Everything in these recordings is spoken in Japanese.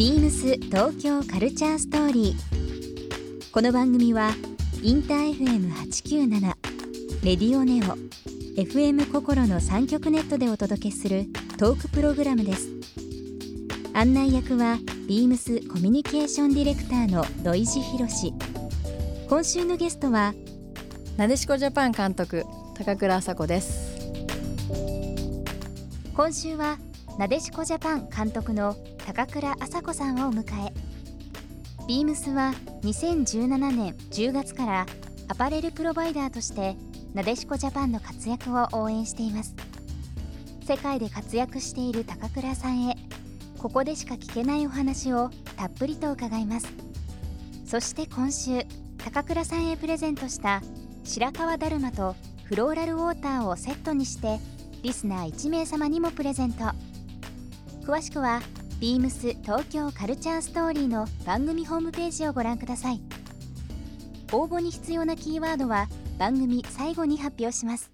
ビームス東京カルチャーストーリー。この番組はインター FM897 レディオネオ FM 心の三極ネットでお届けするトークプログラムです。案内役はビームスコミュニケーションディレクターの土井博志。今週のゲストはなでしこジャパン監督高倉麻子です今週はなでしこジャパン監督の高倉麻子さんをお迎え。ビームスは2017年10月からアパレルプロバイダーとしてなでしこジャパンの活躍を応援しています。世界で活躍している高倉さんへここでしか聞けないお話をたっぷりと伺います。そして今週高倉さんへプレゼントした白川だるまとフローラルウォーターをセットにしてリスナー1名様にもプレゼント。詳しくは beams 東京カルチャーストーリーの番組ホームページをご覧ください応募に必要なキーワードは番組最後に発表します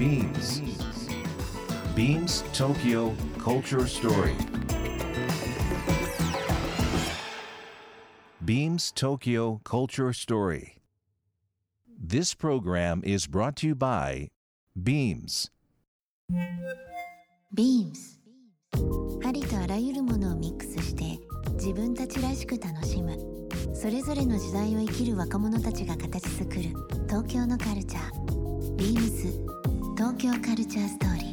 Beams. Beams Tokyo Culture Story. Beams Tokyo Culture Story. This program is brought to you by Beams. Beams. ありとあらゆるものをミックスして自分たちらしく楽しむ。それぞれの時代を生きる若者たちが形作る東京のカルチャー。Beams. 東京カルチャーストーリー。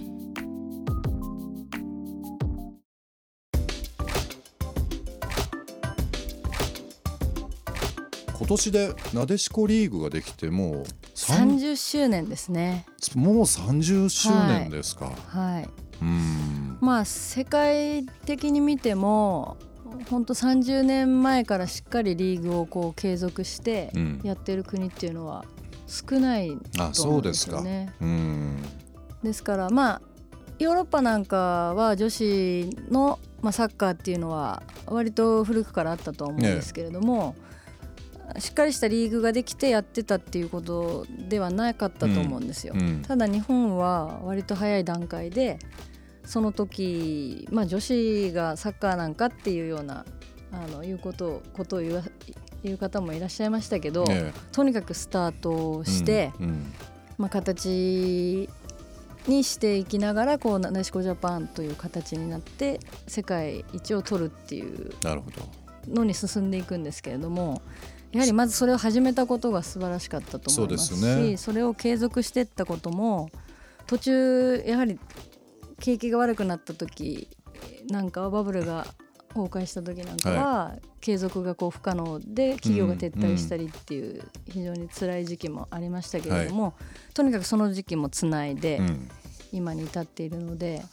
今年でなでしこリーグができてもう三30周年ですね。もう30周年ですか、はい。うん。まあ世界的に見ても本当30年前からしっかりリーグをこう継続してうん。やってる国っていうのは少ないあと思うんですそうですか。よね。うん。ですからまあヨーロッパなんかは女子の、まあ、サッカーっていうのは割と古くからあったとは思うんですけれども、しっかりしたリーグができてやってたっていうことではなかったと思うんですよ。うんただ日本は割と早い段階でその時、まあ、女子がサッカーなんかっていうようなあのいうことをことを言わ言う方もいらっしゃいましたけど、ねとにかくスタートをして、うんうん。まあ、形にしていきながらこうなでしこジャパンという形になって世界一を取るっていうなるほど。のに進んでいくんですけれどもやはりまずそれを始めたことが素晴らしかったと思いますしそね。それを継続していったことも途中やはり景気が悪くなった時なんかはバブルが崩壊した時なんかは継続がこう不可能で企業が撤退したりっていう非常に辛い時期もありましたけれども、とにかくその時期もつないでうん。今に至っているので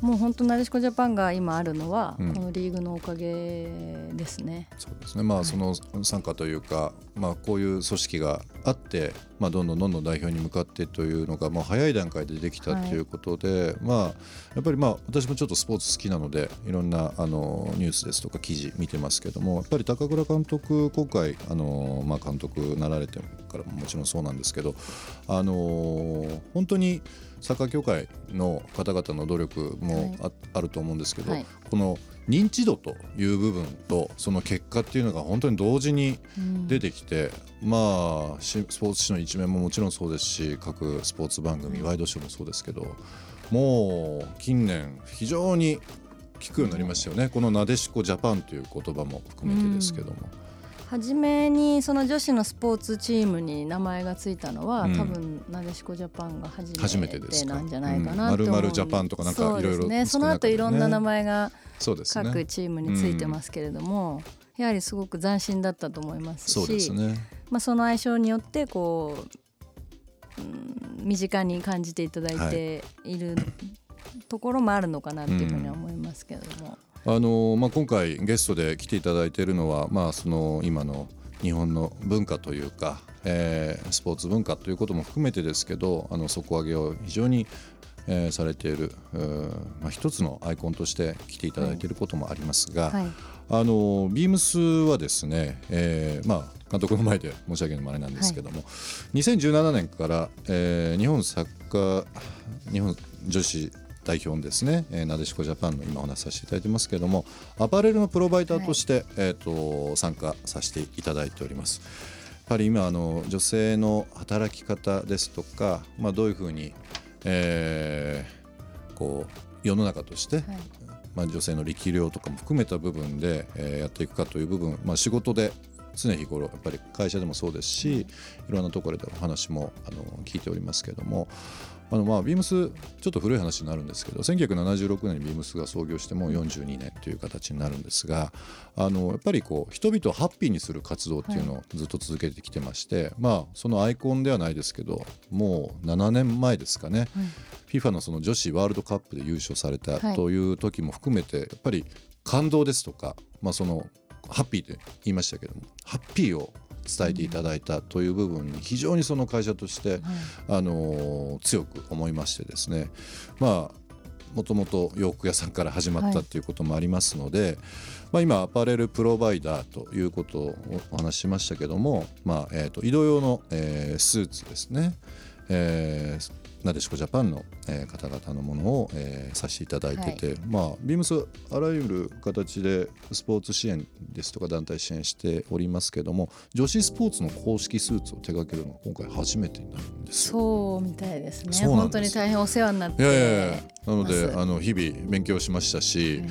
もう本当なでしこジャパンが今あるのはうんこのリーグのおかげですね。そうですねまあその参加というか、まあ、こういう組織があって、まあ、どんどんどんどん代表に向かってというのがもう早い段階でできたはい。ということで、まあやっぱりまあ私もちょっとスポーツ好きなのでいろんなあのニュースですとか記事見てますけどもやっぱり高倉監督今回あの、まあ、監督なられてからももちろんそうなんですけどあの本当にサッカー協会の方々の努力もあ,、あると思うんですけど、はい。この認知度という部分とその結果っていうのが本当に同時に出てきて、まあしスポーツ紙の一面ももちろんそうですし各スポーツ番組、ワイドショーもそうですけどもう近年非常に聞くようになりましたよね、このなでしこジャパンという言葉も含めてですけども。初めにその女子のスポーツチームに名前がついたのは、うん。多分なでしこジャパンが初初めめてなんじゃないかなと思う、うん〇〇ジャパンとかなんかいろいろねその後いろんな名前がそうですね。各チームについてますけれども、やはりすごく斬新だったと思いますしそうですね。まあ、その相性によってこう、うん、身近に感じていただいてい。るところもあるのかなっていうふうには思いますけれども。あのまあ、今回ゲストで来ていただいているのは、まあ、その今の日本の文化というか、えースポーツ文化ということも含めてですけどあの底上げを非常に、えーされている、まあ、一つのアイコンとして来ていただいていることもありますが、はい。あのビームスはですね、えーまあ、監督の前で申し上げるのもあれなんですけども、2017年から、えー日本サッカー日本女子代表のですね、えーなでしこジャパンの今お話しさせていただいてますけれどもアパレルのプロバイダーとして、えー、と参加させていただいております。やっぱり今あの女性の働き方ですとか、まあ、どういうふうに、えーこう世の中として、はい。まあ、女性の力量とかも含めた部分で、えーやっていくかという部分、まあ、仕事で常日頃やっぱり会社でもそうですしいろんなところでお話もあの聞いておりますけどもあのまあビームスちょっと古い話になるんですけど1976年にビームスが創業してもう42年という形になるんですがあのやっぱりこう人々をハッピーにする活動っていうのをずっと続けてきてまして、まあそのアイコンではないですけどもう7年前ですかね、FIFA のその女子ワールドカップで優勝されたはい。という時も含めてやっぱり感動ですとか、まあ、そのハッピーって言いましたけどもハッピーを伝えていただいたという部分に非常にその会社として、あのー強く思いましてですね。まあもともと洋服屋さんから始まったはい。っていうこともありますので、まあ、今アパレルプロバイダーということをお話ししましたけども、まあえー、と移動用の、えースーツですね、えーなでしこジャパンの、えー方々のものを、えーさせていただいてて、まあビームスあらゆる形でスポーツ支援ですとか団体支援しておりますけども女子スポーツの公式スーツを手掛けるのが今回初めてになるんですよ。そうみたいですね。本当に大変お世話になっていやいやなのであの日々勉強しましたし、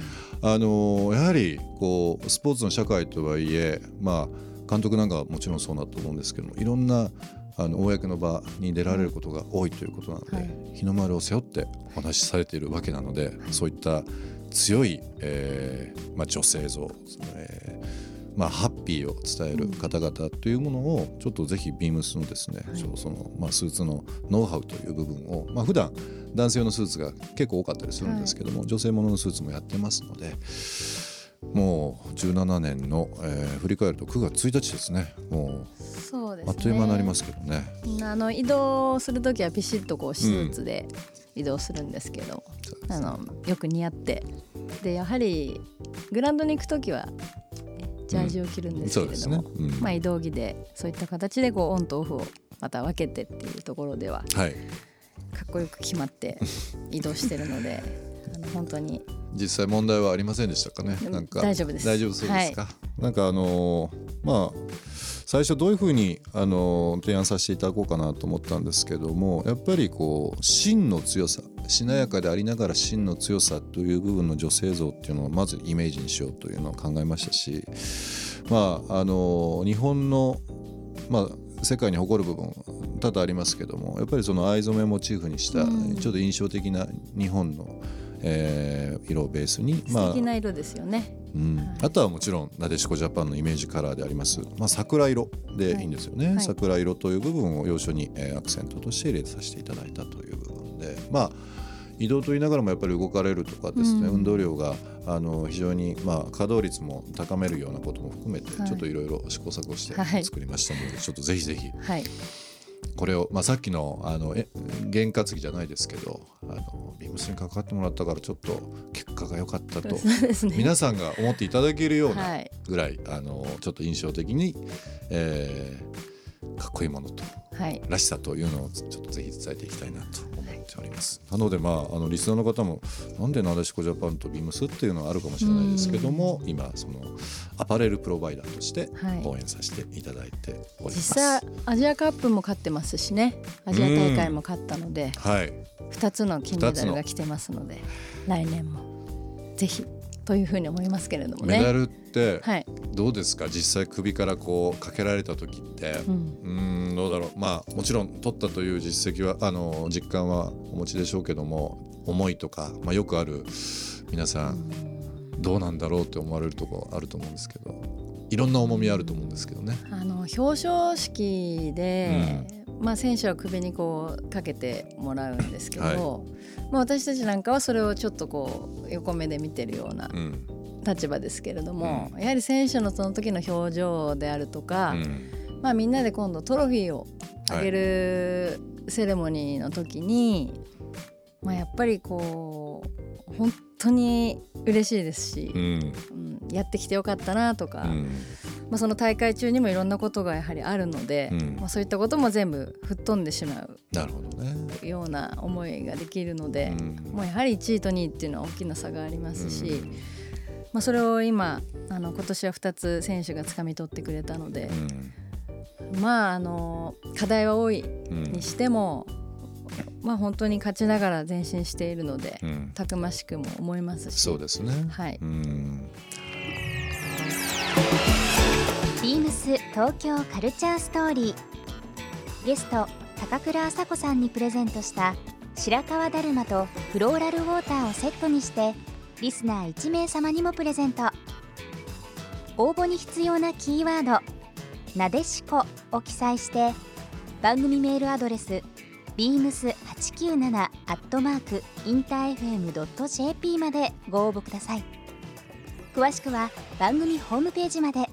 あのやはりこうスポーツの社会とはいえ、まあ、監督なんかはもちろんそうだと思うんですけどもいろんなあの公の場に出られることが多いということなので、はい。日の丸を背負ってお話しされているわけなので、そういった強い、えーまあ、女性像、えーまあ、ハッピーを伝える方々というものをちょっとぜひビームスのですね、ちょっとそのまあ、スーツのノウハウという部分を、まあ普段男性用のスーツが結構多かったりするんですけども、女性もののスーツもやってますのでもう17年の、えー振り返ると9月1日ですね。もそうですね。うあっという間になりますけどね。あの移動する時はピシッとこうスーツで移動するんですけど、あのよく似合って。でやはりグラウンドに行く時はジャージを着るんですけれども、そうですね。うん。まあ、移動着でそういった形でこうオンとオフをまた分けてっていうところでははい。かっこよく決まって 移動してるのであの本当に。実際問題はありませんでしたかね。うんなんか大丈夫です。大丈夫そうですか、なんかあのーまあ最初どういうふうに、あのー提案させていただこうかなと思ったんですけどもやっぱりこう芯の強さしなやかでありながら芯の強さという部分の女性像っていうのをまずイメージにしようというのを考えましたしまああのー日本のまあ世界に誇る部分多々ありますけどもやっぱりその藍染めをモチーフにしたうんちょっと印象的な日本の、えー色をベースに、素敵な色ですよね。うん。はいあとはもちろんなでしこジャパンのイメージカラーであります、まあ、桜色でい。いんですよね、はい。桜色という部分を要所に、えーアクセントとして入れさせていただいたという部分で。まあ移動と言いながらもやっぱり動かれるとかですね、うん。運動量があの非常に、まあ、稼働率も高めるようなことも含めて、はい。ちょっといろいろ試行錯誤してはい。作りましたので、ちょっとぜひぜひ。はい、これを、まあ、さっきのあのえ験担ぎじゃないですけどあのビームスに関わってもらったからちょっと結果が良かったとね。皆さんが思っていただけるようなはい。ぐらい、あのちょっと印象的に、えーかっこいいものとはい、らしさというのをちょっとぜひ伝えていきたいなと思っております。なのでまああのリスナーの方もなんでなでしこジャパンとビームスっていうのはあるかもしれないですけども今そのアパレルプロバイダーとしてはい。応援させていただいております。実際アジアカップも勝ってますしね。アジア大会も勝ったのではい。2つの金メダルが来てますので来年も。ぜひというふうに思いますけれどもね。メダルってはい、どうですか？実際首からこうかけられた時って。うん。うーんどうだろう？まあもちろん取ったという実績はあの実感はお持ちでしょうけども思いとか、まあ、よくある皆さんどうなんだろうって思われるところあると思うんですけどいろんな重みあると思うんですけどね。あの表彰式で、まあ、選手は首にこうかけてもらうんですけど、はい。まあ、私たちなんかはそれをちょっとこう横目で見てるようなうん。立場ですけれども、やはり選手のその時の表情であるとか、うん。まあ、みんなで今度トロフィーをあげるセレモニーの時に、まあ、やっぱりこう本当に嬉しいですしう、ん。うんやってきてよかったなとか、うんまあ、その大会中にもいろんなことがやはりあるので、うん。まあ、そういったことも全部吹っ飛んでしまうなるほどね。ような思いができるので、うん。もうやはり1位と2位っていうのは大きな差がありますし、うん。まあ、それを今あの今年は2つ選手がつかみ取ってくれたので、まああの課題は多いうんにしても、まあ本当に勝ちながら前進しているので、うん。たくましくも思いますし。そうですね。はい。うんビームス東京カルチャーストーリー。ゲスト高倉麻子さんにプレゼントした白川だるまとフローラルウォーターをセットにしてリスナー1名様にもプレゼント。応募に必要なキーワード「なでしこ」を記載して番組メールアドレス beams897 アットマークインター FM.jp までご応募ください。詳しくは番組ホームページまで。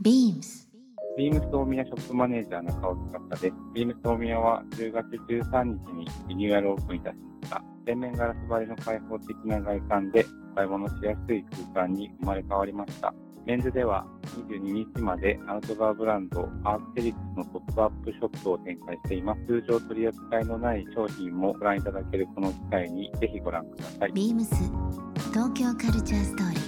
ビームスビームス大宮ショップマネージャー中尾司です。ビームス大宮は10月13日にリニューアルオープンいたしました。全面ガラス張りの開放的な外観で買い物しやすい空間に生まれ変わりました。メンズでは22日までアウトドアブランドアークテリックスのポップアップショップを展開しています。通常取り扱いのない商品もご覧いただけるこの機会にぜひご覧ください。ビームス東京カルチャーストーリー